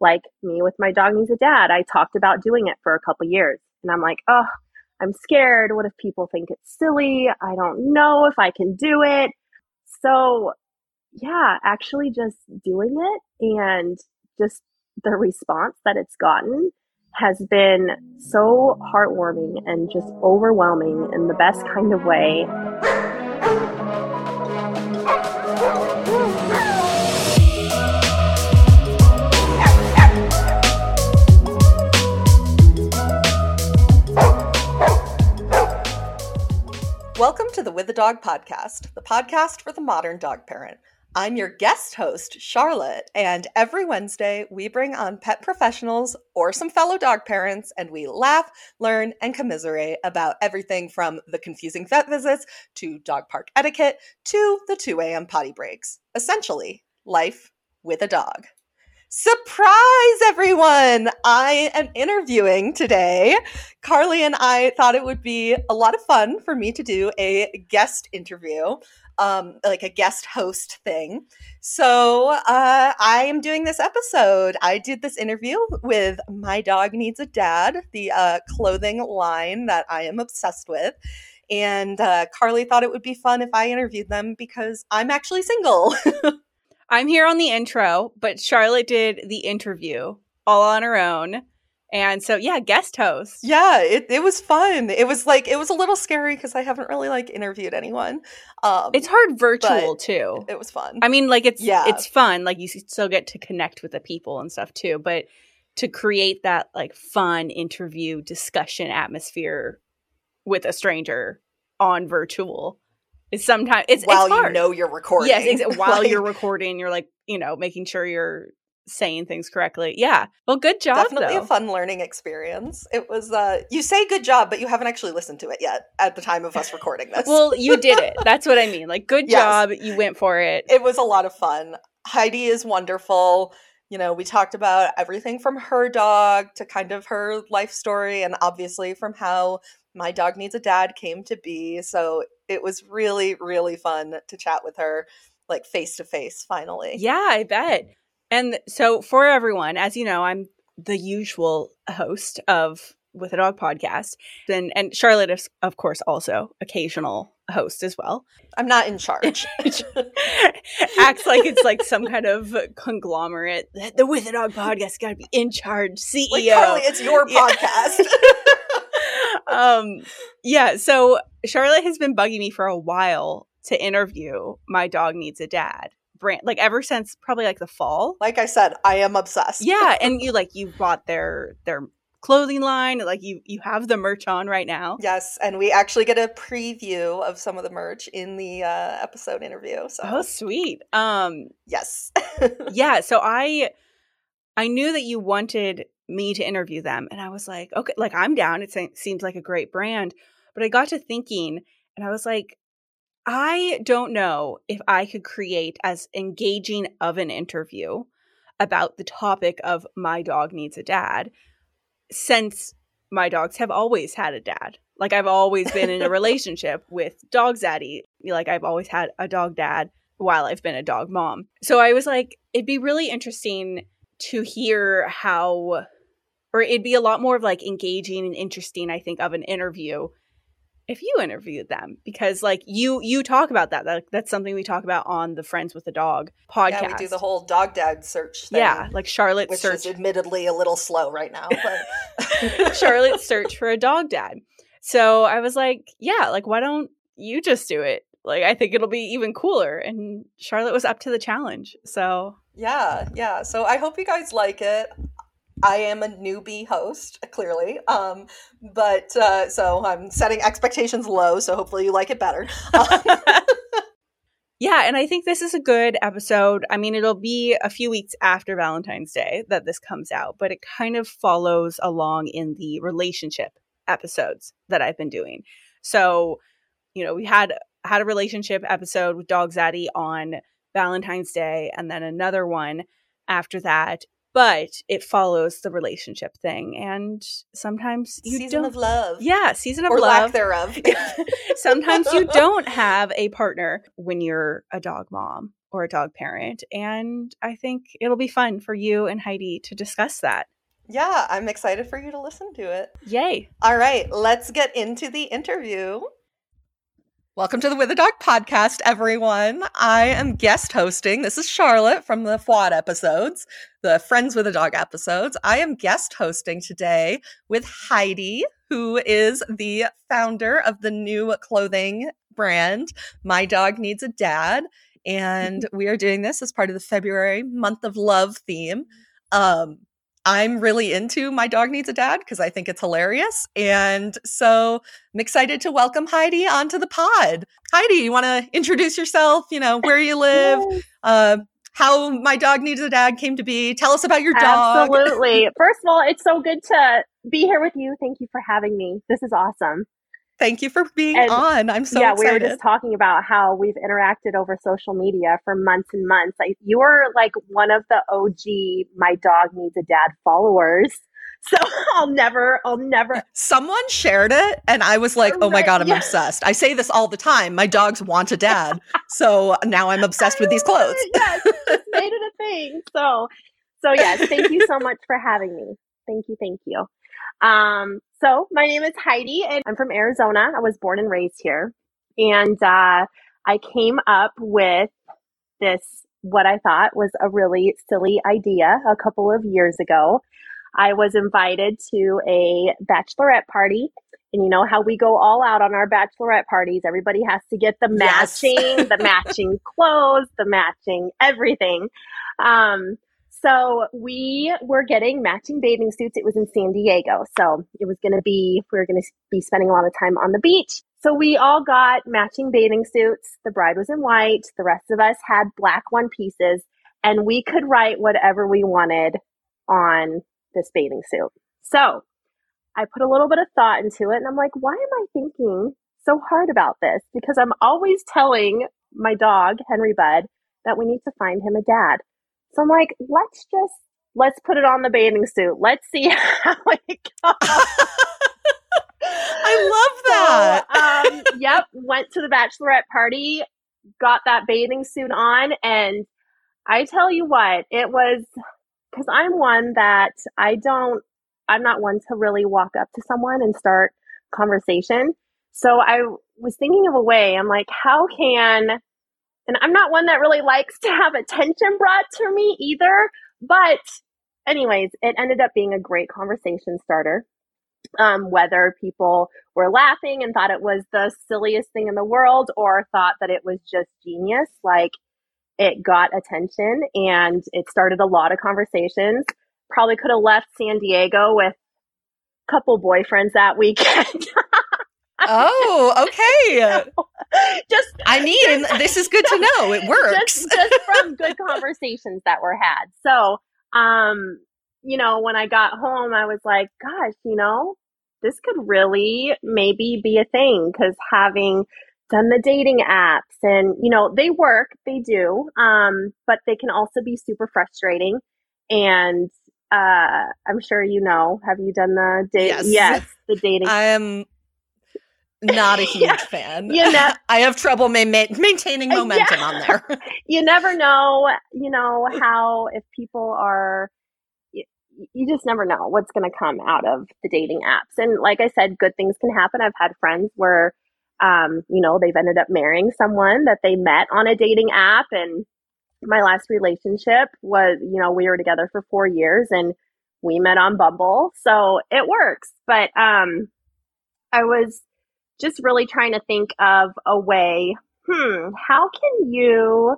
Like me with my dog needs a dad, I talked about doing it for a couple years. And I'm like, oh, I'm scared. What if people think it's silly? I don't know if I can do it. So, yeah, actually just doing it and just the response that it's gotten has been so heartwarming and just overwhelming in the best kind of way. Welcome to the With a Dog podcast, the podcast for the modern dog parent. I'm your guest host, Charlotte, and every Wednesday we bring on pet professionals or some fellow dog parents and we laugh, learn, and commiserate about everything from the confusing vet visits to dog park etiquette to the 2 a.m. potty breaks. Essentially, life with a dog. Surprise, everyone! I am interviewing today. Carly and I thought it would be a lot of fun for me to do a guest interview, um, like a guest host thing. So uh, I am doing this episode. I did this interview with My Dog Needs a Dad, the uh, clothing line that I am obsessed with. And uh, Carly thought it would be fun if I interviewed them because I'm actually single. I'm here on the intro, but Charlotte did the interview all on her own. And so, yeah, guest host. Yeah, it, it was fun. It was like, it was a little scary because I haven't really like interviewed anyone. Um, it's hard virtual too. It was fun. I mean, like it's, yeah. it's fun. Like you still get to connect with the people and stuff too. But to create that like fun interview discussion atmosphere with a stranger on virtual it's sometimes it's while it's you know you're recording. Yes, while like, you're recording, you're like you know making sure you're saying things correctly. Yeah. Well, good job. Definitely though. a fun learning experience. It was. uh You say good job, but you haven't actually listened to it yet at the time of us recording this. well, you did it. That's what I mean. Like, good yes. job. You went for it. It was a lot of fun. Heidi is wonderful. You know, we talked about everything from her dog to kind of her life story, and obviously from how my dog needs a dad came to be. So it was really, really fun to chat with her, like face to face, finally. Yeah, I bet. Mm. And so for everyone, as you know, I'm the usual host of with a dog podcast and and charlotte is of course also occasional host as well i'm not in charge acts like it's like some kind of conglomerate the with a dog podcast got to be in charge ceo like, Carly, it's your yeah. um, yeah. So Charlotte has been bugging me for a while to interview my dog needs a dad brand like ever since probably like the fall. Like i said i am obsessed. Yeah and you like you bought their their clothing line like you you have the merch on right now. Yes and we actually get a preview of some of the merch in the uh episode interview so. Oh sweet. Um yes. yeah so i i knew that you wanted me to interview them. And I was like, okay, like I'm down. It seems like a great brand. But I got to thinking and I was like, I don't know if I could create as engaging of an interview about the topic of my dog needs a dad since my dogs have always had a dad. Like I've always been in a relationship with Dog Zaddy. Like I've always had a dog dad while I've been a dog mom. So I was like, it'd be really interesting to hear how or it'd be a lot more of like engaging and interesting i think of an interview if you interviewed them because like you you talk about that, that that's something we talk about on the friends with the dog podcast yeah we do the whole dog dad search thing, yeah like charlotte which search is admittedly a little slow right now but charlotte search for a dog dad. So i was like yeah like why don't you just do it? Like i think it'll be even cooler and charlotte was up to the challenge so yeah yeah so i hope you guys like it I am a newbie host, clearly. Um, but uh, so I'm setting expectations low, so hopefully you like it better. yeah, and I think this is a good episode. I mean, it'll be a few weeks after Valentine's Day that this comes out, but it kind of follows along in the relationship episodes that I've been doing. So, you know, we had had a relationship episode with Dog Zaddy on Valentine's Day, and then another one after that but it follows the relationship thing and sometimes you season don't of love yeah season of or love lack thereof sometimes you don't have a partner when you're a dog mom or a dog parent. And I think it'll be fun for you and Heidi to discuss that. Yeah, I'm excited for you to listen to it. Yay. All right, let's get into the interview. Welcome to the With a Dog podcast, everyone. I am guest hosting. This is Charlotte from the FWAD episodes, the Friends with a Dog episodes. I am guest hosting today with Heidi, who is the founder of the new clothing brand, My Dog Needs a Dad. And we are doing this as part of the February month of love theme. Um, I'm really into My Dog Needs a Dad because I think it's hilarious. And so I'm excited to welcome Heidi onto the pod. Heidi, you want to introduce yourself, you know, where you live, yes. uh, how My Dog Needs a Dad came to be. Tell us about your dog. Absolutely. First of all, it's so good to be here with you. Thank you for having me. This is awesome. Thank you for being and, on. I'm so yeah. Excited. We were just talking about how we've interacted over social media for months and months. Like you were like one of the OG "My dog needs a dad" followers. So I'll never, I'll never. Someone shared it, and I was like, "Oh my god, I'm obsessed." I say this all the time. My dogs want a dad, so now I'm obsessed with these clothes. yes, made it a thing. So, so yes, thank you so much for having me. Thank you, thank you. Um, so my name is Heidi and I'm from Arizona. I was born and raised here. And uh, I came up with this, what I thought was a really silly idea a couple of years ago. I was invited to a bachelorette party. And you know how we go all out on our bachelorette parties. Everybody has to get the matching, yes. the matching clothes, the matching everything. Um, so we were getting matching bathing suits. It was in San Diego. So it was going to be, we were going to be spending a lot of time on the beach. So we all got matching bathing suits. The bride was in white. The rest of us had black one pieces and we could write whatever we wanted on this bathing suit. So I put a little bit of thought into it and I'm like, why am I thinking so hard about this? Because I'm always telling my dog, Henry Bud, that we need to find him a dad. So I'm like, let's just let's put it on the bathing suit. Let's see how it goes. I love that. So, um, yep, went to the bachelorette party, got that bathing suit on, and I tell you what, it was because I'm one that I don't, I'm not one to really walk up to someone and start conversation. So I was thinking of a way. I'm like, how can and I'm not one that really likes to have attention brought to me either. But, anyways, it ended up being a great conversation starter. Um, whether people were laughing and thought it was the silliest thing in the world or thought that it was just genius, like it got attention and it started a lot of conversations. Probably could have left San Diego with a couple boyfriends that weekend. oh, okay. just I mean, just, this is good to know. It works. Just, just from good conversations that were had. So, um, you know, when I got home, I was like, gosh, you know, this could really maybe be a thing because having done the dating apps and you know they work they do um but they can also be super frustrating and uh i'm sure you know have you done the date yes. yes the dating i am not a huge yeah. fan. You know, I have trouble ma- maintaining momentum yeah. on there. you never know, you know, how if people are you, you just never know what's going to come out of the dating apps. And like I said, good things can happen. I've had friends where um, you know, they've ended up marrying someone that they met on a dating app and my last relationship was, you know, we were together for 4 years and we met on Bumble. So it works. But um I was just really trying to think of a way, hmm, how can you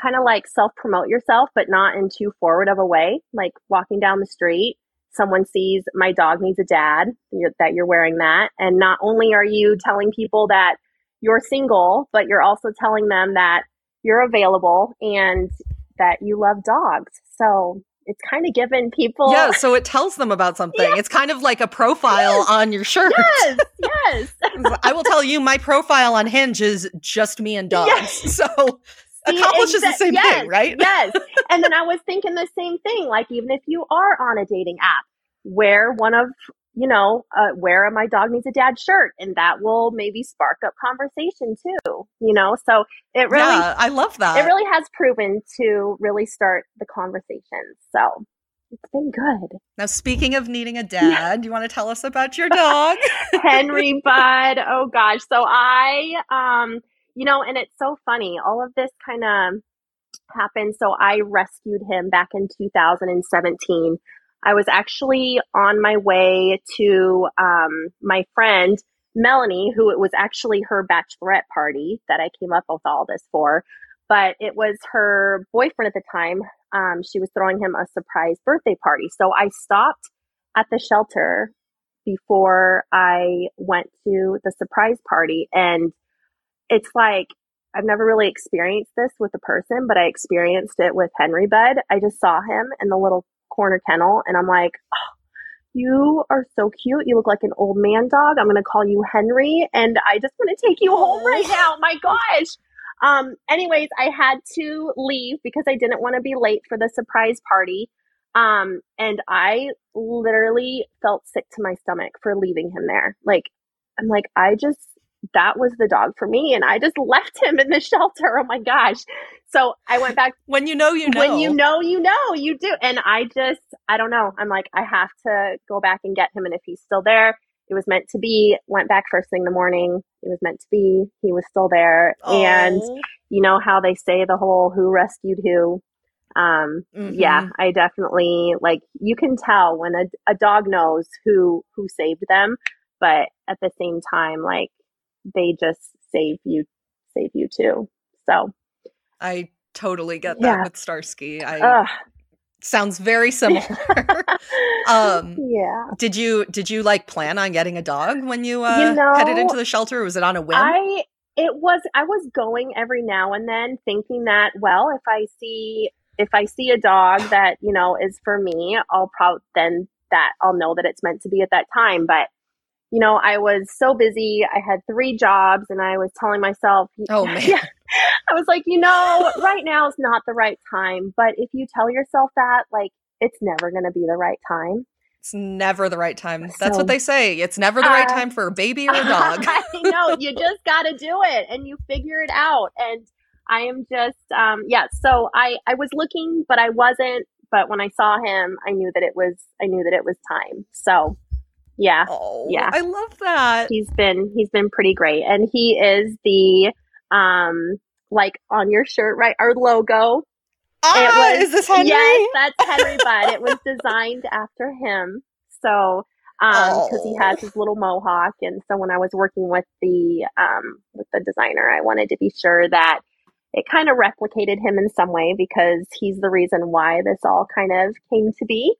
kind of like self promote yourself, but not in too forward of a way? Like walking down the street, someone sees my dog needs a dad, you're, that you're wearing that. And not only are you telling people that you're single, but you're also telling them that you're available and that you love dogs. So it's kind of given people yeah so it tells them about something. It's kind of like a profile yes. on your shirt. Yes yes. I will tell you my profile on hinge is just me and dogs. Yes. so See, accomplishes exa- the same yes, thing right? yes. And then i was thinking the same thing like even if you are on a dating app wear one of you know, uh, wear a my dog needs a dad shirt and that will maybe spark up conversation too, you know? So it really, yeah, I love that. it really has proven to really start the conversation. So it's been good. now, speaking of needing a dad, do you want to tell us about your dog? Henry Bud. Oh gosh. So I, um, you know, and it's so funny. All of this kind of happened. So I rescued him back in 2017. I was actually on my way to um, my friend Melanie, who it was actually her bachelorette party that I came up with all this for. But it was her boyfriend at the time. Um, she was throwing him a surprise birthday party. So I stopped at the shelter before I went to the surprise party. And it's like, I've never really experienced this with a person, but I experienced it with Henry Bud. I just saw him in the little corner kennel and I'm like, oh, you are so cute. You look like an old man dog. I'm going to call you Henry and I just want to take you home right now. My gosh. Um, anyways, I had to leave because I didn't want to be late for the surprise party. Um, and I literally felt sick to my stomach for leaving him there. Like, I'm like, I just, that was the dog for me. And I just left him in the shelter. Oh my gosh. So I went back. when you know, you know. When you know, you know, you do. And I just, I don't know. I'm like, I have to go back and get him. And if he's still there, it was meant to be. Went back first thing in the morning. It was meant to be. He was still there. And Oh. you know how they say the whole who rescued who um Mhm. yeah i definitely like you can tell when a, a dog knows who who saved them but at the same time like they just save you save you too so I totally get that Yeah. with Starsky. I ugh. sounds very similar. um yeah did you did you like plan on getting a dog when you uh You know, headed into the shelter was it on a whim? I it was I was going every now and then thinking that well if I see if I see a dog that you know is for me I'll probably then that I'll know that it's meant to be at that time but you know I was so busy I had three jobs and I was telling myself Oh, man. yeah I was like you know right now is not the right time but if you tell yourself that like it's never going to be the right time It's never the right time. That's So- what they say. It's never the right Uh, time for a baby or a dog. I know you just got to do it and you figure it out. And I am just, um, yeah. So I, I was looking, but I wasn't. But when I saw him, I knew that it was, I knew that it was time. So yeah, oh, Yeah. I love that. he's been, he's been pretty great. And he is the, um, like on your shirt, right? Our logo. Ah, is this Henry? Yes, that's Henry Bud. It was designed after him. So, um, because he Oh. has his little mohawk, and so when I was working with the um with the designer, I wanted to be sure that it kind of replicated him in some way because he's the reason why this all kind of came to be.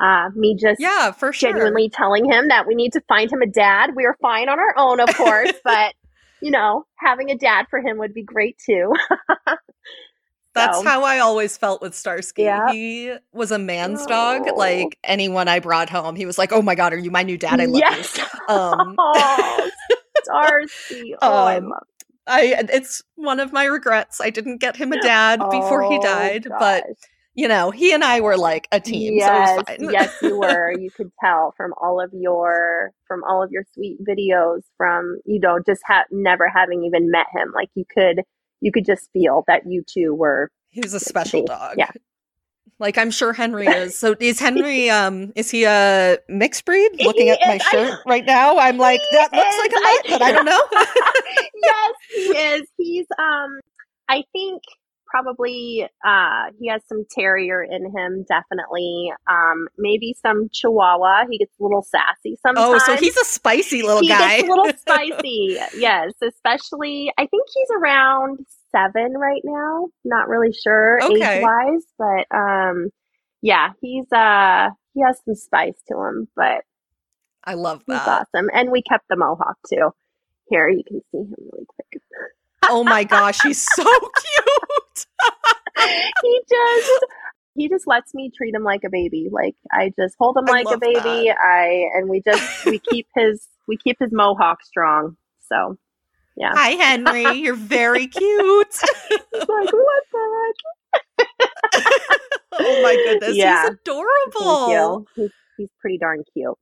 Uh, me just yeah, for sure. genuinely telling him that we need to find him a dad. We are fine on our own, of course, but you know, having a dad for him would be great too. That's So- how I always felt with Starsky. Yeah. He was a man's dog. Oh. Like anyone I brought home, he was like, "Oh my god, are you my new dad? I love yes. you." Um, oh, Starsky. Oh, I Um, love I it's one of my regrets. I didn't get him a dad before he Oh, died, but gosh. You know, he and I were like a team, yes, so it was fine. yes, you were. You could tell from all of your from all of your sweet videos, from you know, just ha- never having even met him. Like you could, you could just feel that you two were. he was a special dog. yeah. Like I'm sure Henry is. So is Henry um is he a mixed breed? Looking He at my is. I- shirt right now, I'm like, that looks is. like a mutt, but I don't know. yes, he is. He's um, I think probably uh he has some terrier in him, definitely. Um, maybe some Chihuahua. He gets a little sassy sometimes. oh, so he's a spicy little he guy. gets a little spicy. yes, especially I think he's around seven right now. Not really sure Okay. age wise, but um, yeah, he's uh he has some spice to him, but I love he's awesome. And we kept the mohawk too. Here you can see him really quick. Oh my gosh, he's so cute. he just he just lets me treat him like a baby. Like I just hold him I like a baby. I and we just we keep his we keep his mohawk strong. So yeah. Hi, Henry. You're very cute. Like what the heck? oh my goodness, Yeah. he's adorable. He's he's pretty darn cute.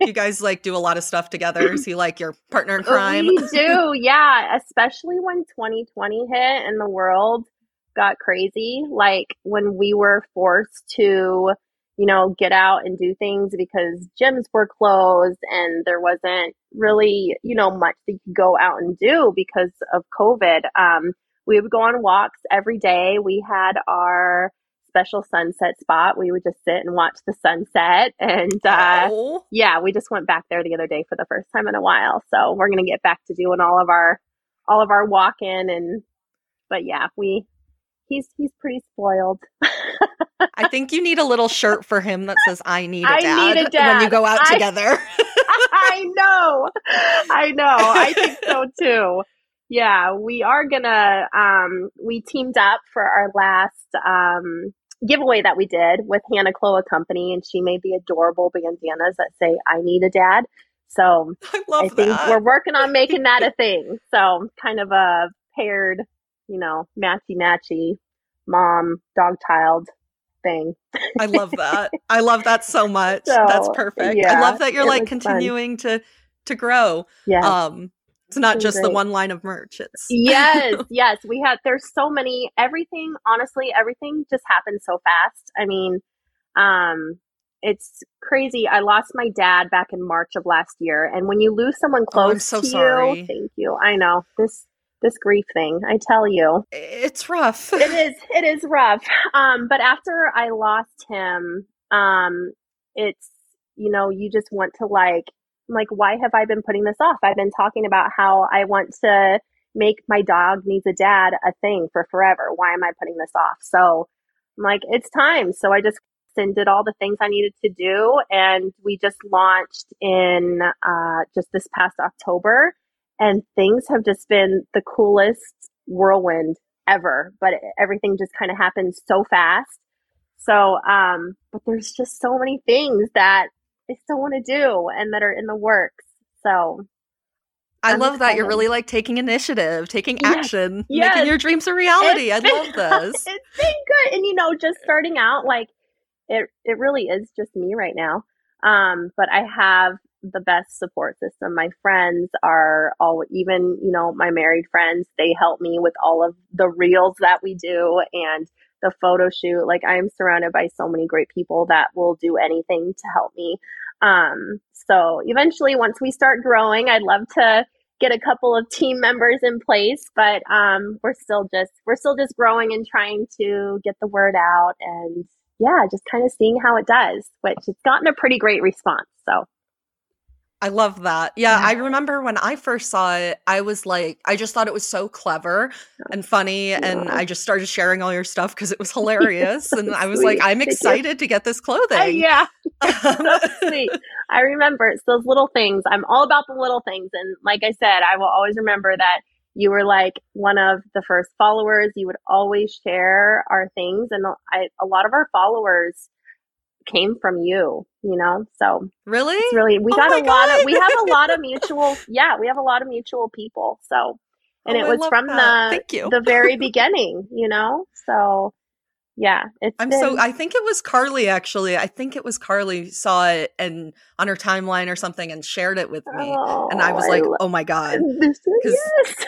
You guys like do a lot of stuff together. Is he like your partner in crime? We do, yeah. Especially when 2020 hit and the world got crazy. Like when we were forced to, you know, get out and do things because gyms were closed and there wasn't really, you know, much that you could go out and do because of COVID. Um, we would go on walks every day. We had our special sunset spot. We would just sit and watch the sunset. And uh, Oh. yeah, we just went back there the other day for the first time in a while. So we're gonna get back to doing all of our all of our walk in and but yeah, we he's he's pretty spoiled. I think you need a little shirt for him that says "I need a dad" need a when you go out I- together. I know. I know. I think so too. Yeah, we are gonna um we teamed up for our last um giveaway that we did with Hannah Chloa Company and she made the adorable bandanas that say I need a dad. So I love I think that. we're working on making that a thing. So kind of a paired, you know, matchy matchy mom dog child thing. I love that. I love that so much. So, That's perfect. I love that you're like was fun. continuing to to grow. Yeah. Um it's not just the one line of merch. It's yes, yes. We had there's so many everything, honestly, everything just happened so fast. I mean, um it's crazy. I lost my dad back in March of last year, and when you lose someone Oh, I'm close so to sorry. you, thank you. I know. This this grief thing, I tell you. it's rough. it is it is rough um but after i lost him um it's you know you just want to like Like why have i been putting this off? I've been talking about how i want to make my dog needs a dad a thing for forever. Why am i putting this off? So i'm like it's time. So i just and did all the things i needed to do and we just launched in uh, just this past october and things have just been the coolest whirlwind ever, but everything just kind of happened so fast. So, um, but there's just so many things that I still want to do and that are in the works. So, I I'm love that you're really like taking initiative, taking Yes, action, yes. making your dreams a reality. I been- love this. it's been good. And you know, just starting out, like it, it really is just me right now. Um, but I have the best support system. My friends are all, even, you know, my married friends, they help me with all of the reels that we do and the photo shoot. Like I am surrounded by so many great people that will do anything to help me. Um, so eventually once we start growing, I'd love to get a couple of team members in place, but um, we're still just we're still just growing and trying to get the word out and yeah, just kind of seeing how it does, which it's gotten a pretty great response. So I love that. Yeah, Yeah. I remember when I first saw it, I was like, I just thought it was so clever and funny. And I just started sharing all your stuff because it was hilarious. and I was like, I'm Thank you. excited to get this clothing. Uh, yeah, so sweet. I remember it's those little things. I'm all about the little things, and like I said, I will always remember that you were like one of the first followers. You would always share our things, and I, a lot of our followers came from you. You know, so really? it's really we Oh got a lot of we have a lot of mutual yeah we have a lot of mutual people so and Oh, it was from that. the Thank you. the very beginning you know so yeah it's I'm been, so I think it was Carly actually. I think it was Carly saw it and on her timeline or something and shared it with me. and I Oh, was like, lo- "Oh my god." this is, 'Cause- yes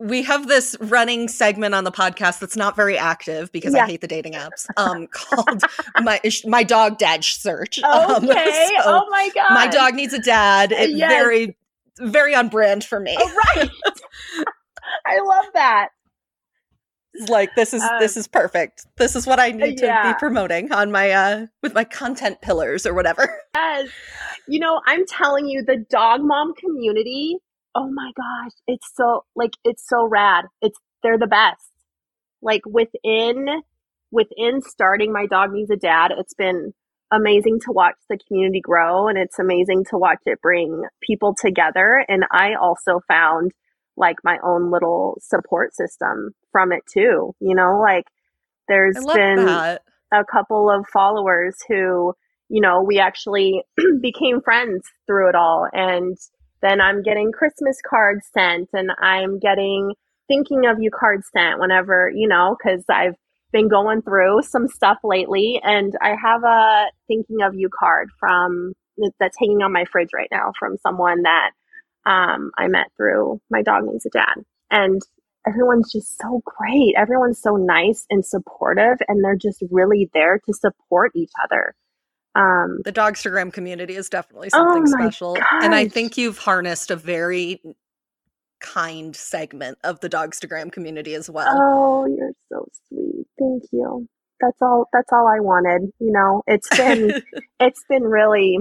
We have this running segment on the podcast that's not very active because I hate the dating apps. Um called my my dog dad search. Um, okay so oh my god my dog needs a dad. It's Yes. very very on brand for me. oh, right i love that It's like this is this Um, is perfect. This is what I need to yeah. be promoting on my uh with my content pillars or whatever. Yes. You know, I'm telling you, the dog mom community, oh my gosh, it's so like it's so rad. It's they're the best. Like within within starting my dog needs a dad, it's been amazing to watch the community grow and it's amazing to watch it bring people together. And I also found like my own little support system from it too. You know, like there's been that. a couple of followers who, you know, we actually became friends through it all. And then I'm getting Christmas cards sent and I'm getting thinking of you cards sent whenever, you know, because I've been going through some stuff lately and I have a thinking of you card from that's hanging on my fridge right now from someone that um, I met through my dog needs a dad. And everyone's just so great. Everyone's so nice and supportive, and they're just really there to support each other. Um, the Dogstagram community is definitely something oh special. Gosh. And I think you've harnessed a very kind segment of the Dogstagram community as well. Oh, you're so sweet. Thank you. That's all that's all I wanted. You know, it's been it's been really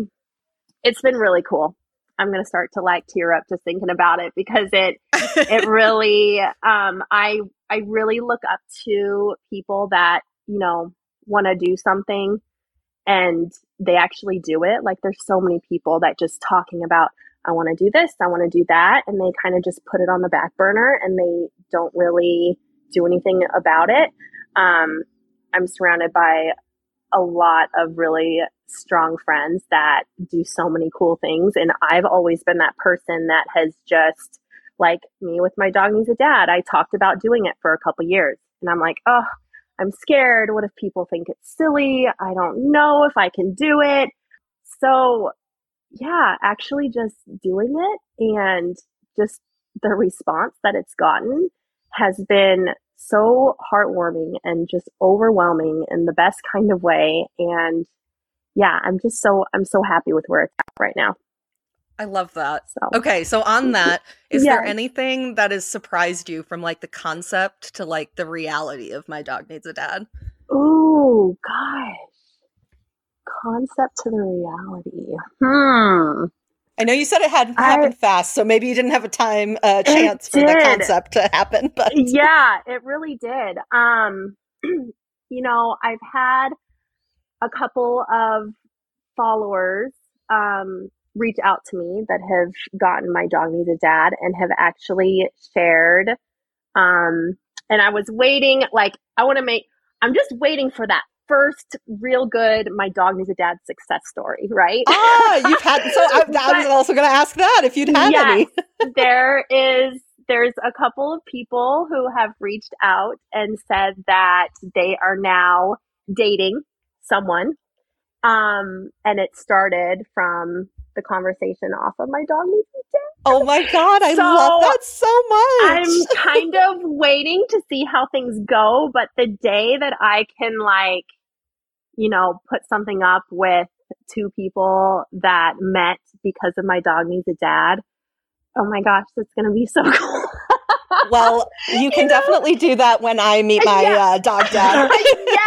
it's been really cool. I'm gonna start to like tear up just thinking about it because it it really um I I really look up to people that, you know, wanna do something and they actually do it. Like there's so many people that just talking about I want to do this, I want to do that, and they kind of just put it on the back burner and they don't really do anything about it. Um, I'm surrounded by a lot of really strong friends that do so many cool things, and I've always been that person that has just like me with my dog needs a dad. I talked about doing it for a couple years, and I'm like, oh, I'm scared. What if people think it's silly? I don't know if I can do it. So yeah, actually just doing it and just the response that it's gotten has been so heartwarming and just overwhelming in the best kind of way. And yeah, I'm just so I'm so happy with where it's at right now. I love that. So. Okay, so on that, is there anything that has surprised you from like the concept to like the reality of my dog needs a dad? Oh gosh concept to the reality. Hmm. I know you said it had happened I, fast, so maybe you didn't have a time uh, chance for the concept to happen. But yeah, it really did. Um, you know, I've had a couple of followers um, reach out to me that have gotten my dog needs a dad and have actually shared. Um, and I was waiting, like, I want to make. I'm just waiting for that first real good my dog needs a dad success story, right? Ah, you've had so I, I was also going to ask that if you'd had yes, any. there is there's a couple of people who have reached out and said that they are now dating someone. Um, and it started from the conversation off of my dog needs a dad. Oh my god, I so love that so much. I'm kind of waiting to see how things go, but the day that I can like you know, put something up with two people that met because of my dog needs a dad. Oh my gosh, that's to be so cool. well, you can you definitely do that when I meet my yes. uh, dog dad.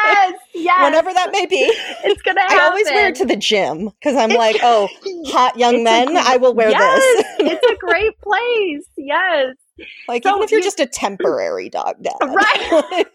Yes, yes. Whenever that may be. It's going to happen. I always wear it to the gym because I'm it's, like, oh, hot young men, a, I will wear yes, this. it's a great place. Yes. Like so even if you're you, just a temporary dog dad. Right.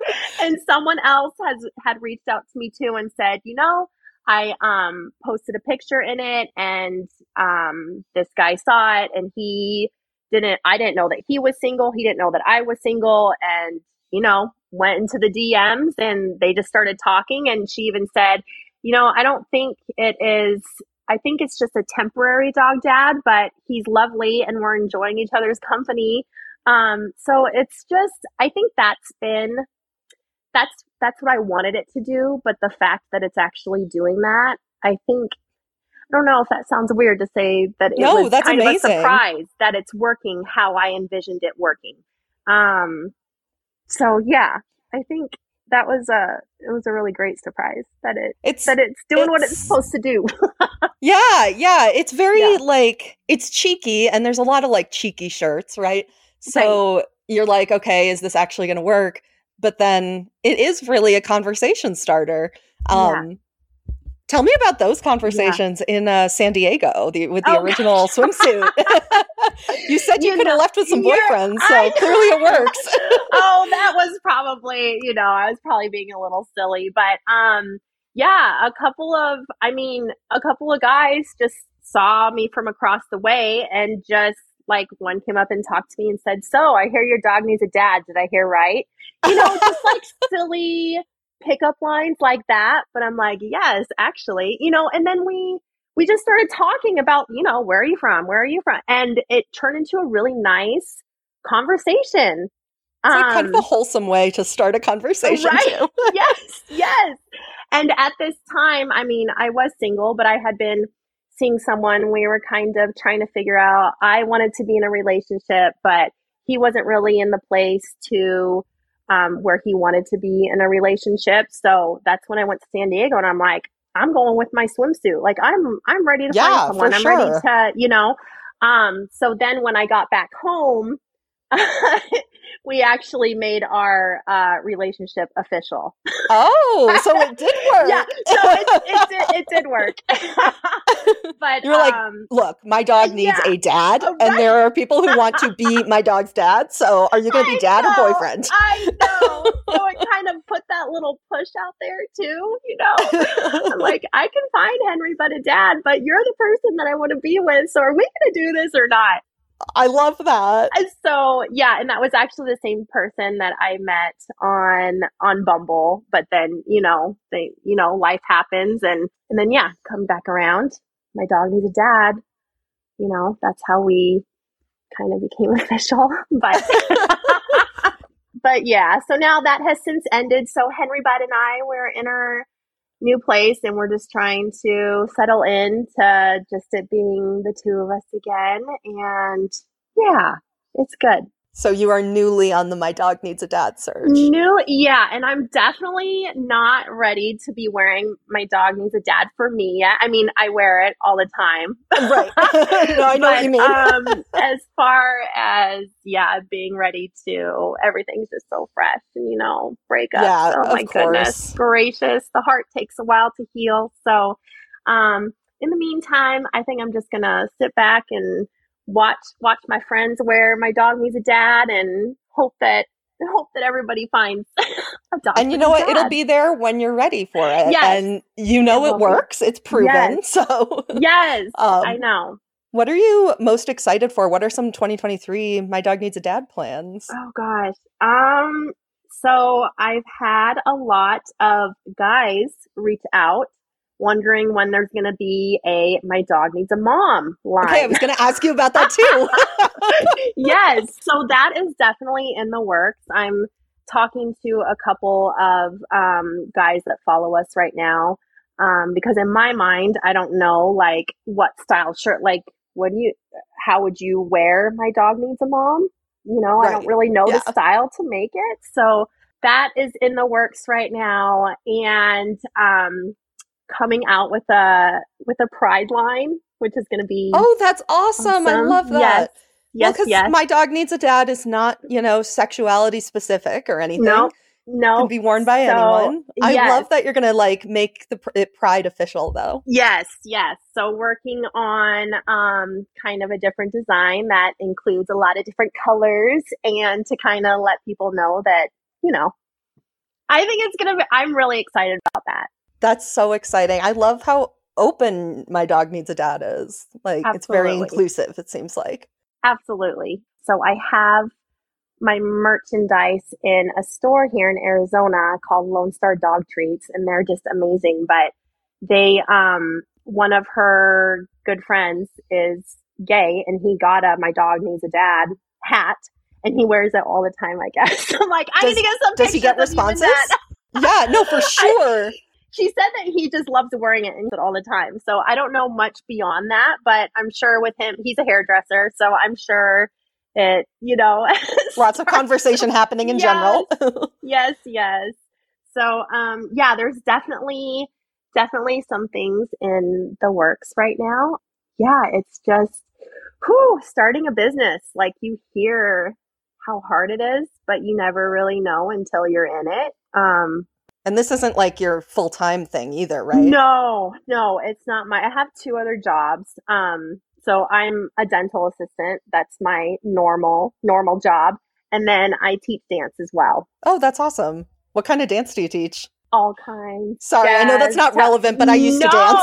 and someone else has had reached out to me too and said, you know, I um posted a picture in it and um this guy saw it and he didn't I didn't know that he was single. He didn't know that I was single and you know, went into the DMs and they just started talking and she even said, you know, I don't think it is I think it's just a temporary dog dad, but he's lovely and we're enjoying each other's company. Um, so it's just, I think that's been, that's, that's what I wanted it to do. But the fact that it's actually doing that, I think, I don't know if that sounds weird to say that it no, was that's kind amazing. of a surprise that it's working how I envisioned it working. Um, so yeah, I think that was a it was a really great surprise that it it's that it's doing it's, what it's supposed to do. yeah, yeah, it's very yeah. like it's cheeky and there's a lot of like cheeky shirts, right? So right. you're like, okay, is this actually going to work? But then it is really a conversation starter. Um yeah. Tell me about those conversations yeah. in uh, San Diego the, with the oh, original swimsuit. you said you, you could have left with some boyfriends, so clearly it works. oh, that was probably, you know, I was probably being a little silly, but um, yeah, a couple of, I mean, a couple of guys just saw me from across the way and just like one came up and talked to me and said, "So I hear your dog needs a dad. Did I hear right?" You know, just like silly pickup lines like that, but I'm like, yes, actually, you know, and then we we just started talking about, you know, where are you from? Where are you from? And it turned into a really nice conversation. It's like kind of a um, wholesome way to start a conversation. Right? yes, yes. And at this time, I mean, I was single, but I had been seeing someone. We were kind of trying to figure out. I wanted to be in a relationship, but he wasn't really in the place to um, where he wanted to be in a relationship. So that's when I went to San Diego, and I'm like, I'm going with my swimsuit. Like I'm, I'm ready to yeah, find someone. I'm sure. ready to, you know. Um, so then when I got back home, we actually made our uh, relationship official. Oh, so it did work. yeah, so it, it, did, it did work. but you're like, um, look, my dog needs yeah, a dad, right. and there are people who want to be my dog's dad. So are you going to be dad know, or boyfriend? I know. So it kind of put that little push out there too. You know, I'm like, I can find Henry, but a dad, but you're the person that I want to be with. So are we going to do this or not? I love that. So yeah, and that was actually the same person that I met on on Bumble. But then you know, they you know, life happens, and and then yeah, come back around. My dog needs a dad. You know, that's how we kind of became official. But but yeah, so now that has since ended. So Henry Bud and I we're in our new place and we're just trying to settle in to just it being the two of us again. And yeah, it's good. So you are newly on the My Dog Needs a Dad search. New, yeah, and I'm definitely not ready to be wearing My Dog Needs a Dad for me yet. I mean, I wear it all the time. Right. no, I know but, what you mean. um, as far as yeah, being ready to everything's just so fresh, and you know, breakup. Yeah, oh my goodness gracious, the heart takes a while to heal. So, um, in the meantime, I think I'm just gonna sit back and watch watch my friends wear my dog needs a dad and hope that hope that everybody finds a dog. And you know what? Dad. It'll be there when you're ready for it. Yes. And you know it, it works. Be. It's proven. Yes. So Yes. Um, I know. What are you most excited for? What are some 2023 My Dog Needs a Dad plans? Oh gosh. Um so I've had a lot of guys reach out wondering when there's going to be a my dog needs a mom line. Okay, I was going to ask you about that too. yes, so that is definitely in the works. I'm talking to a couple of um, guys that follow us right now um, because in my mind, I don't know like what style shirt, like what do you, how would you wear my dog needs a mom? You know, right. I don't really know yeah. the style to make it. So that is in the works right now. And um, coming out with a with a pride line, which is going to be oh, that's awesome! awesome. I love that. Yes. Yes, well, yes. My dog needs a dad is not, you know, sexuality specific or anything. No, no, can be worn by so, anyone. I yes. love that you're gonna like make the it pride official, though. Yes, yes. So working on um kind of a different design that includes a lot of different colors, and to kind of let people know that you know, I think it's gonna. be I'm really excited about that. That's so exciting. I love how open my dog needs a dad is. Like Absolutely. it's very inclusive, it seems like. Absolutely. So I have my merchandise in a store here in Arizona called Lone Star Dog Treats and they're just amazing. But they um one of her good friends is gay and he got a my dog needs a dad hat and he wears it all the time, I guess. I'm like, I does, need to get some Does he get responses? yeah, no, for sure. I, she said that he just loves wearing it and all the time. So I don't know much beyond that, but I'm sure with him, he's a hairdresser. So I'm sure it, you know, lots of conversation happening in yes, general. yes, yes. So, um, yeah, there's definitely, definitely some things in the works right now. Yeah, it's just, whew, starting a business. Like you hear how hard it is, but you never really know until you're in it. Um, and this isn't like your full time thing either, right? No, no, it's not my. I have two other jobs. Um, so I'm a dental assistant. That's my normal normal job, and then I teach dance as well. Oh, that's awesome. What kind of dance do you teach? All kinds. Sorry, I know that's not relevant, but I used no, to dance.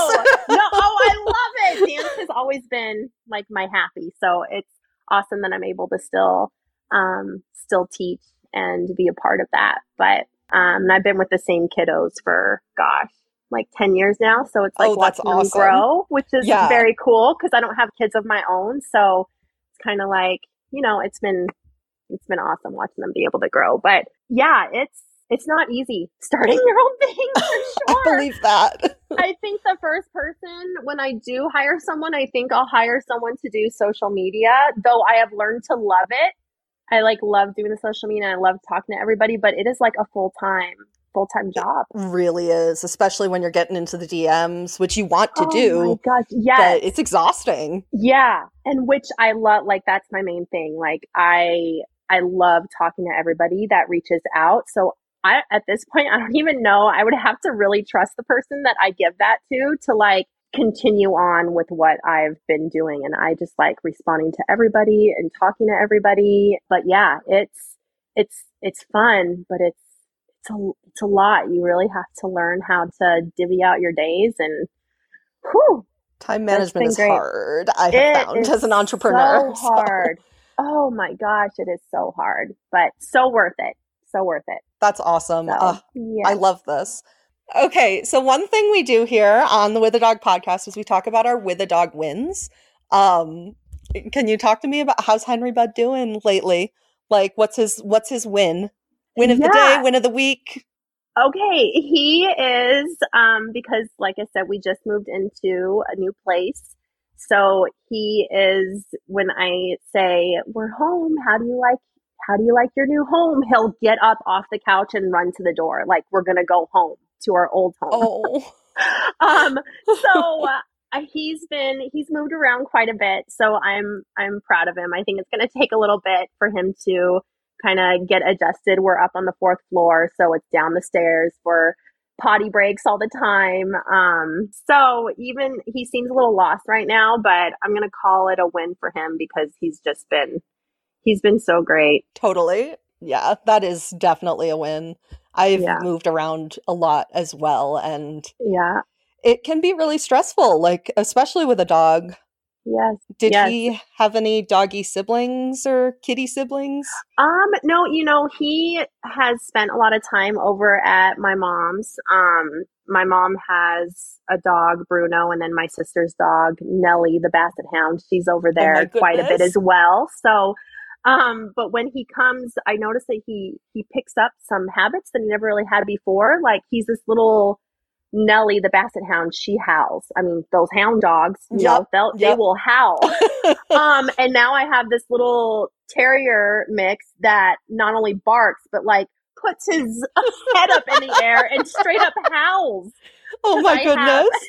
no, oh, I love it. Dance has always been like my happy. So it's awesome that I'm able to still um, still teach and be a part of that. But um, and I've been with the same kiddos for, gosh, like 10 years now. So it's like oh, watching awesome. them grow, which is yeah. very cool because I don't have kids of my own. So it's kind of like, you know, it's been, it's been awesome watching them be able to grow. But yeah, it's it's not easy starting your own thing for sure. I believe that. I think the first person when I do hire someone, I think I'll hire someone to do social media, though I have learned to love it. I like love doing the social media I love talking to everybody, but it is like a full time full time job. really is, especially when you're getting into the DMs, which you want to oh do. my gosh, yes. it's exhausting. Yeah, and which I love like that's my main thing. Like I I love talking to everybody that reaches out. So I at this point I don't even know. I would have to really trust the person that I give that to to like continue on with what I've been doing and I just like responding to everybody and talking to everybody. But yeah, it's it's it's fun, but it's it's a it's a lot. You really have to learn how to divvy out your days and whew, Time management is great. hard, I have it found as an entrepreneur. So so- hard. Oh my gosh, it is so hard, but so worth it. So worth it. That's awesome. So, Ugh, yeah. I love this. Okay, so one thing we do here on the With a Dog podcast is we talk about our With a Dog wins. Um, can you talk to me about how's Henry Bud doing lately? Like, what's his what's his win? Win of the day, win of the week. Okay, he is um because like I said we just moved into a new place. So he is when I say we're home, how do you like how do you like your new home? He'll get up off the couch and run to the door like we're going to go home to our old home. Oh, um so uh, he's been he's moved around quite a bit so i'm i'm proud of him i think it's going to take a little bit for him to kind of get adjusted we're up on the fourth floor so it's down the stairs for potty breaks all the time um so even he seems a little lost right now but i'm going to call it a win for him because he's just been he's been so great totally. Yeah, that is definitely a win. I've Yeah. moved around a lot as well, and yeah it can be really stressful, like especially with a dog. yes Did Yes. he have any doggy siblings or kitty siblings? Um, no, you know, he has spent a lot of time over at my mom's. Um, my mom has a dog, Bruno, and then my sister's dog, Nellie, the Basset Hound. She's over Oh there quite a bit as well. So, um, but when he comes, I notice that he he picks up some habits that he never really had before. Like he's this little Nellie, the Basset Hound. She howls. I mean, those hound dogs, you know, Yep, they yep. will howl um, and now I have this little terrier mix that not only barks but like puts his head up in the air and straight up howls. Oh my I goodness.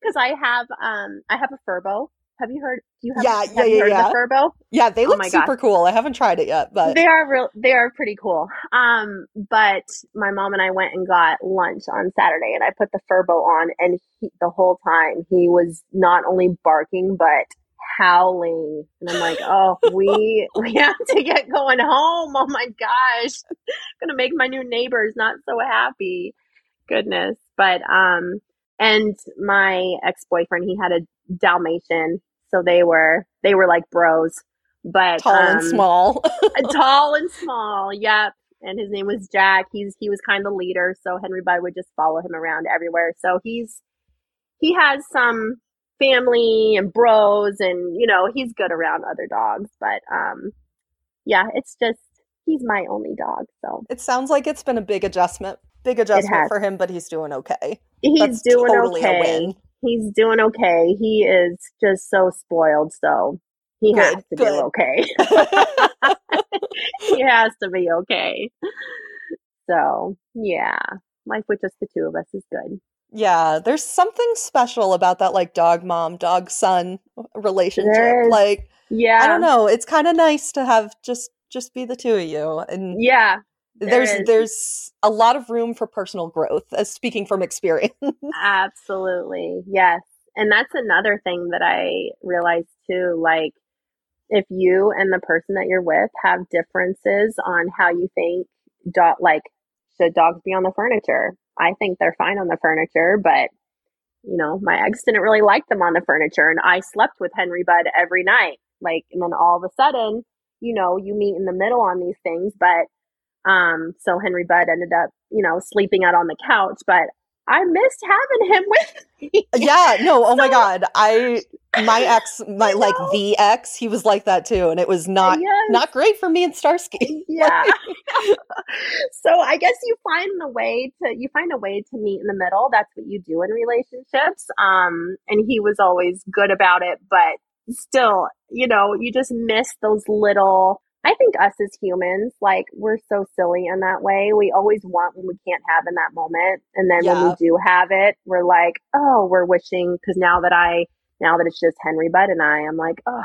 Because I have um I have a furbo. Have you heard? You have? Yeah, have yeah, you yeah, yeah. the furbo? Yeah, they Oh look gosh. super cool. I haven't tried it yet, but They are real. They are pretty cool. Um, but my mom and I went and got lunch on Saturday, and I put the furbo on, and he, the whole time he was not only barking but howling, and I'm like, oh, we we have to get going home. Oh my gosh, gonna make my new neighbors not so happy. Goodness, but um, and my ex boyfriend, he had a Dalmatian, so they were they were like bros. But tall and um, small. tall and small. Yep. And his name was Jack. He's he was kind of the leader, so Henry Bud would just follow him around everywhere. So he's he has some family and bros, and you know he's good around other dogs. But um, yeah, it's just he's my only dog, so it sounds like it's been a big adjustment. Big adjustment for him, but he's doing okay. he's That's doing totally a okay. He's doing okay. He is just so spoiled, so he has Good, to good. do okay. he has to be okay. So yeah, life with just the two of us is good. Yeah, there's something special about that like dog mom, dog son relationship. Like, Yeah, I don't know, it's kind of nice to have just just be the two of you and Yeah, there's there's a lot of room for personal growth as speaking from experience. absolutely. Yes, and that's another thing that I realized too. Like, if you and the person that you're with have differences on how you think dog like should dogs be on the furniture, I think they're fine on the furniture, but you know, my ex didn't really like them on the furniture, and I slept with Henry Bud every night. Like, and then all of a sudden, you know, you meet in the middle on these things, but um, so Henry Bud ended up, you know, sleeping out on the couch, but I missed having him with me. yeah, no, oh my god. I my ex, my like the ex, he was like that too, and it was not Yes. not great for me and Starsky. yeah. so I guess you find the way to you find a way to meet in the middle. That's what you do in relationships. Um, and he was always good about it, but still, you know, you just miss those little. I think us as humans, like we're so silly in that way. We always want when we can't have in that moment, and then when we do have it, we're like, oh, we're wishing because now that I now that it's just Henry Budd and I, I'm like, oh,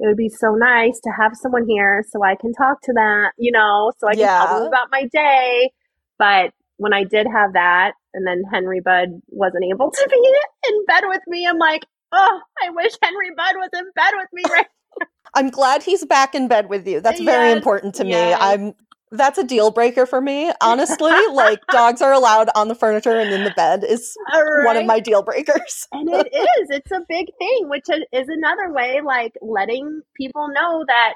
it would be so nice to have someone here so I can talk to them, you know, so I can tell them about my day. But when I did have that, and then Henry Budd wasn't able to be in bed with me, I'm like, oh, I wish Henry Budd was in bed with me right I'm glad he's back in bed with you. That's very Yes, important to me. I'm that's a deal breaker for me. Honestly, like dogs are allowed on the furniture and in the bed is one of my deal breakers. And it is. It's a big thing, which is- is another way, like letting people know that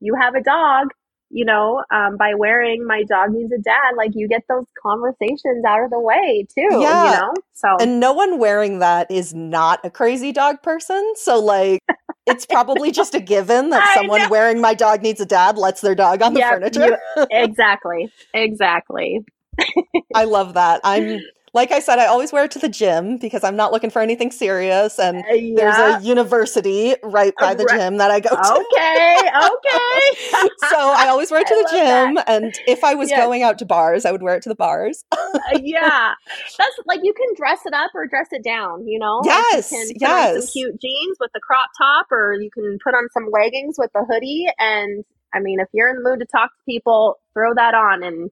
you have a dog, you know, um, by wearing my dog needs a dad, like you get those conversations out of the way too, Yeah. you know? So, And no one wearing that is not a crazy dog person. So like it's probably just a given that someone wearing my dog needs a dad lets their dog on the Yep, furniture. exactly. Exactly. I love that. I'm like I said, I always wear it to the gym because I'm not looking for anything serious and Uh, there's a university right by the gym that I go to. Okay. Okay. so I always wear it to the gym, and if I was Yes. going out to bars, I would wear it to the bars. Uh, yeah. That's like you can dress it up or dress it down, you know? Like, Yes, you can put on yes. some cute jeans with the crop top or you can put on some leggings with the hoodie and I mean if you're in the mood to talk to people, throw that on and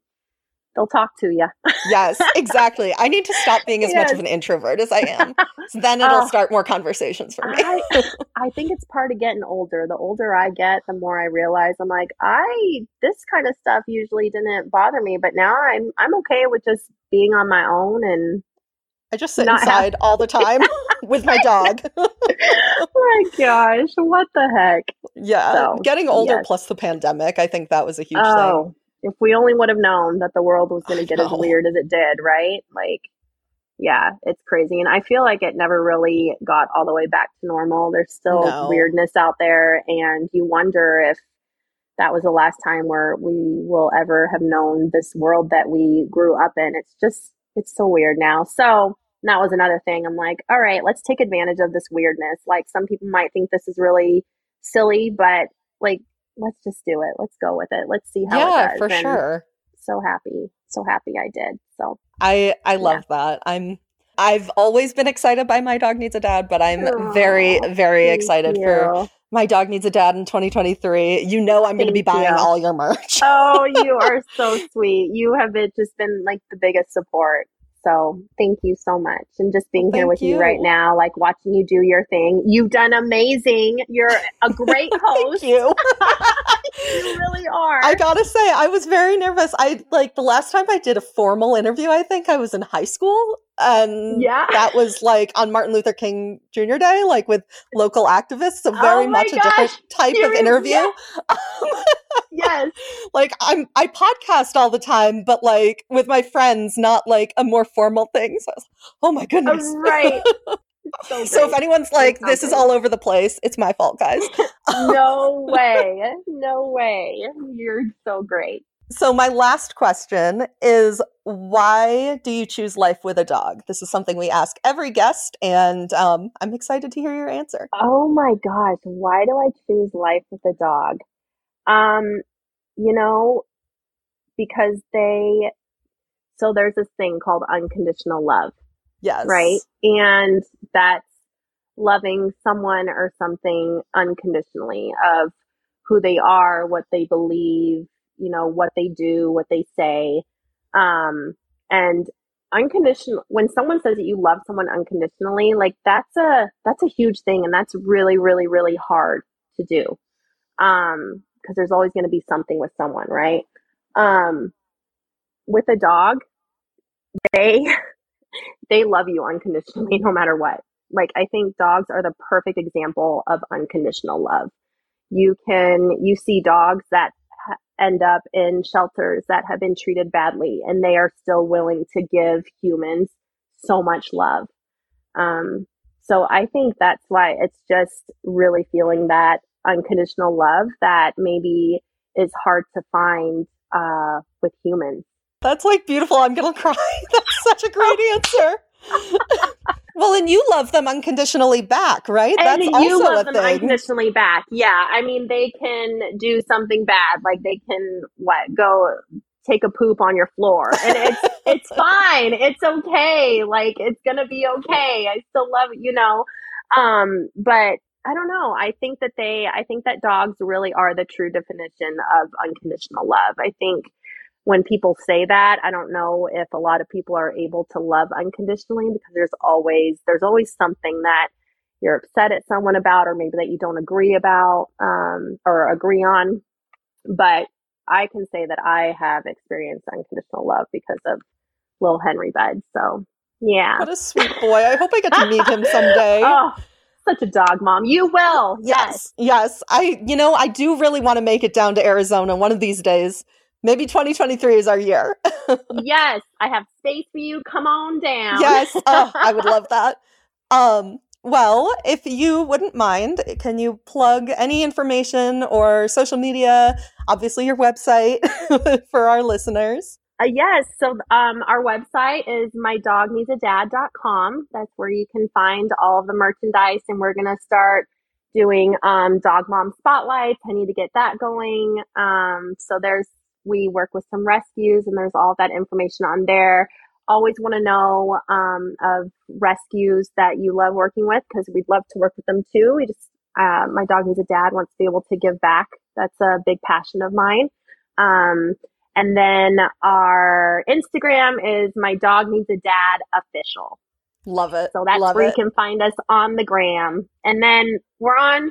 they'll talk to you. yes, exactly. I need to stop being as much of an introvert as I am. So then it'll Oh. start more conversations for me. I I think it's part of getting older. The older I get, the more I realize I'm like, I this kind of stuff usually didn't bother me, but now I'm I'm okay with just being on my own and I just sit Not have- inside all the time with my dog. oh my gosh, what the heck? yeah, So, getting older yes. plus the pandemic, I think that was a huge oh, thing. If we only would have known that the world was going to get as weird as it did, right? Like, yeah, it's crazy. And I feel like it never really got all the way back to normal. There's still No. weirdness out there. And you wonder if that was the last time where we will ever have known this world that we grew up in. It's just, it's so weird now. So, that was another thing. I'm like, all right, let's take advantage of this weirdness. Like, some people might think this is really silly, but like, let's just do it. Let's go with it. Let's see how it Yeah, for And sure. So happy, so happy I did. So I I love that. I'm I've always been excited by My Dog Needs a Dad, but I'm very very thank excited for. My Dog Needs a Dad in 2023. You know I'm going to be buying you. all your merch. Oh, you are so sweet. You have been, just been like the biggest support. So thank you so much. And just being here Thank with you. you. right now, like watching you do your thing. You've done amazing. You're a great Thank host. you. You really are. I gotta say, I was very nervous. I like the last time I did a formal interview, I think I was in high school. And Yeah. that was like on Martin Luther King Jr. Day, like with local activists. So very Oh much a different type You of interview. yeah. Um, yes. like I'm I podcast all the time, but like with my friends, not like a more formal thing. So I was like, oh my uh, goodness. Right. So, So if anyone's like, this is all over the place, it's my fault, guys. no way. No way. You're so great. So my last question is why do you choose life with a dog? This is something we ask every guest, and um, I'm excited to hear your answer. Oh my gosh, why do I choose life with a dog? Um, you know, because they so there's this thing called unconditional love, Yes. right? And that's loving someone or something unconditionally of who they are, what they believe, you know, what they do, what they say. Um, and unconditional when someone says that you love someone unconditionally, like that's a that's a huge thing and that's really, really, really hard to do. Um, because there's always gonna be something with someone, right? Um with a dog, they they love you unconditionally no matter what. Like I think dogs are the perfect example of unconditional love. You can you see dogs that ha- end up in shelters that have been treated badly and they are still willing to give humans so much love. Um So I think that's why it's just really feeling that unconditional love that maybe is hard to find uh, with humans. That's like beautiful. I'm going to cry. That's such a great answer. well, and you love them unconditionally back, right? And That's you also love a them thing. unconditionally back. Yeah. I mean, they can do something bad. Like they can, what, go take a poop on your floor. And it's, it's fine. It's okay. Like it's going to be okay. I still love it, you know. Um, but I don't know. I think that they, I think that dogs really are the true definition of unconditional love. I think when people say that, I don't know if a lot of people are able to love unconditionally because there's always there's always something that you're upset at someone about or maybe that you don't agree about um, or agree on. But I can say that I have experienced unconditional love because of little Henry Bud. So yeah. What a sweet boy. I hope I get to meet him someday. oh, such a dog mom. You will. Yes. Yes. I you know, I do really want to make it down to Arizona one of these days. Maybe 2023 is our year. yes, I have space for you. Come on down. yes. Oh, I would love that. Um, well, if you wouldn't mind, can you plug any information or social media, obviously your website for our listeners? Uh, yes. So um, our website is mydogneedsadad.com. That's where you can find all of the merchandise, and we're going to start doing um, dog mom spotlights. I need to get that going. Um, so there's we work with some rescues, and there's all that information on there. Always want to know um, of rescues that you love working with because we'd love to work with them too. We just uh, my dog needs a dad wants to be able to give back. That's a big passion of mine. Um, and then our Instagram is my dog needs a dad official. Love it. So that's Love where it. you can find us on the gram. And then we're on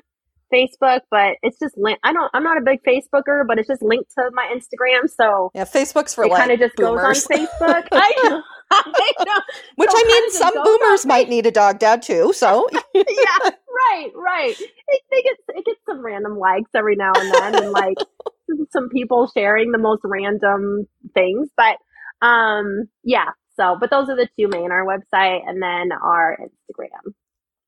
Facebook, but it's just linked. I don't, I'm not a big Facebooker, but it's just linked to my Instagram. So Yeah, Facebook's for it like kind of just boomers. goes on Facebook. I know. I know. Which So I mean, some boomers might need a dog dad too. So yeah, right, right. It, they get it gets some random likes every now and then, and like some people sharing the most random things. But um, yeah. So, but those are the two main: our website and then our Instagram.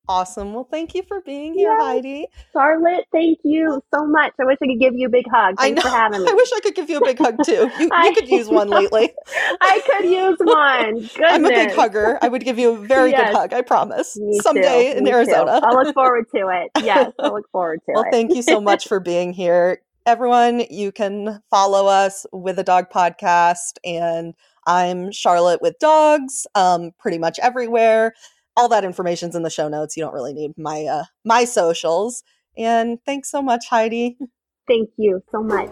Awesome. Well, thank you for being here, Yes. Heidi. Charlotte, thank you so much. I wish I could give you a big hug. I Thanks know. for having me. I wish I could give you a big hug too. You, I- you could use one lately. I could use one. Goodness. I'm a big hugger. I would give you a very Yes. good hug. I promise. Me Someday too, in me too. Arizona. I'll look forward to it. Yes, I look forward to Well, it. Well, thank you so much for being here. Everyone, you can follow us with a dog podcast, and I'm Charlotte with dogs, um, pretty much everywhere. All that information's in the show notes. You don't really need my uh, my socials. And thanks so much, Heidi. Thank you so much.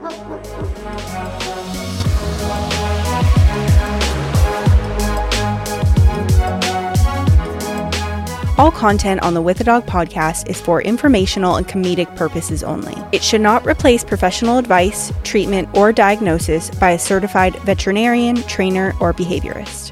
All content on the With a Dog podcast is for informational and comedic purposes only. It should not replace professional advice, treatment, or diagnosis by a certified veterinarian, trainer, or behaviorist.